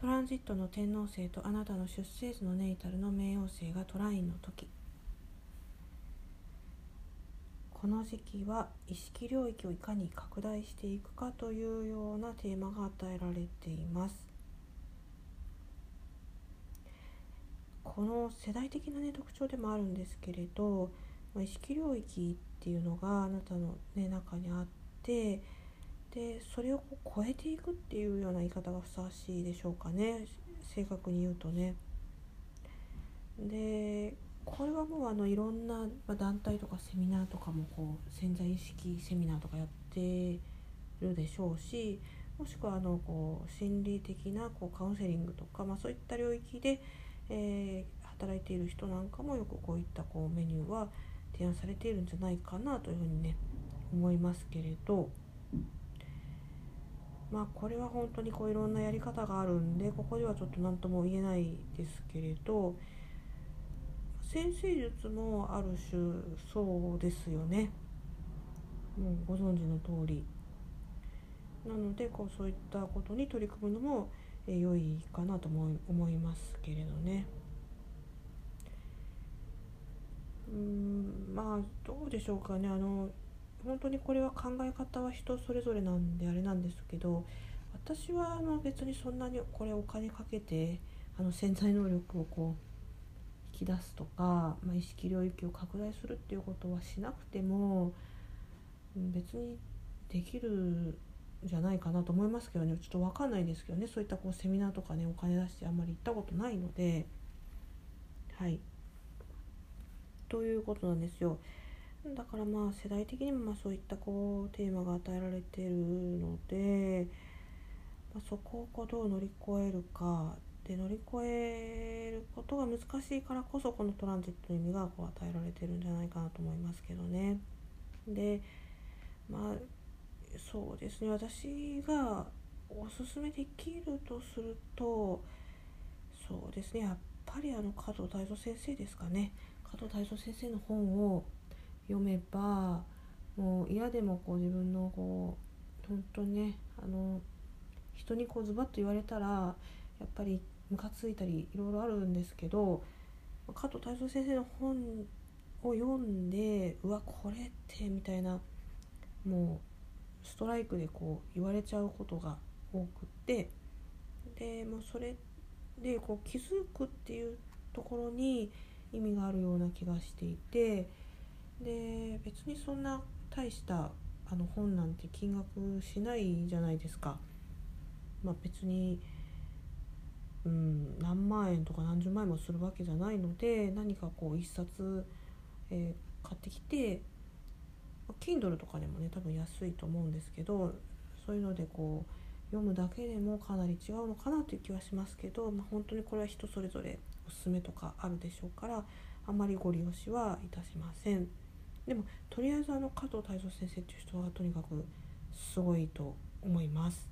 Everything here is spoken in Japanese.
トランジットの天王星とあなたの出生図のネイタルの冥王星がトラインの時。この時期は意識領域をいかに拡大していくかというようなテーマが与えられています。この世代的な、ね、特徴でもあるんですけれど、意識領域っていうのがあなたの、ね、中にあってでそれをこう超えていくっていうような言い方がふさわしいでしょうかね正確に言うとね。でこれはもうあのいろんな団体とかセミナーとかもこう潜在意識セミナーとかやってるでしょうしもしくはあのこう心理的なこうカウンセリングとか、まあ、そういった領域で、えー、働いている人なんかもよくこういったこうメニューは提案されているんじゃないかなというふうにね思いますけれどまあこれは本当にこういろんなやり方があるんでここではちょっと何とも言えないですけれど先生術もある種そうですよね。もうご存知の通り。なのでこうそういったことに取り組むのも、え良いかなと思い思いますけれどね。うんまあどうでしょうかね。あの本当にこれは考え方は人それぞれなんであれなんですけど私はあの別にそんなにこれお金かけてあの潜在能力をこう引き出すとか、まあ、意識領域を拡大するっていうことはしなくても別にできるんじゃないかなと思いますけどね。ちょっと分かんないですけどね。そういったこうセミナーとかねお金出してあんまり行ったことないので。はい。ということなんですよ。だからまあ世代的にもまあそういったこうテーマが与えられてるので、まあ、そこをこうどう乗り越えるかで乗り越えることが難しいからこそこのトランジットの意味がこう与えられてるんじゃないかなと思いますけどね。でまあそうですね私がおすすめできるとするとそうですねやっぱりあの加藤太蔵先生ですかね加藤太蔵先生の本を読めばもう嫌でもこう自分のこう本当にねあの人にこうズバッと言われたらやっぱりムカついたりいろいろあるんですけど加藤太蔵先生の本を読んでうわこれってみたいなもうストライクでこう言われちゃうことが多くってでもうそれでこう気づくっていうところに意味があるような気がしていてで別にそんな大したあの本なんて金額しないじゃないですか。まあ、別にうん、何万円とか何十万円もするわけじゃないので何かこう一冊、えー、買ってきて Kindle とかでもね多分安いと思うんですけどそういうのでこう読むだけでもかなり違うのかなという気はしますけど、まあ、本当にこれは人それぞれおすすめとかあるでしょうからあまりご利用しはいたしません。でもとりあえずあの加藤泰造先生っていう人はとにかくすごいと思います。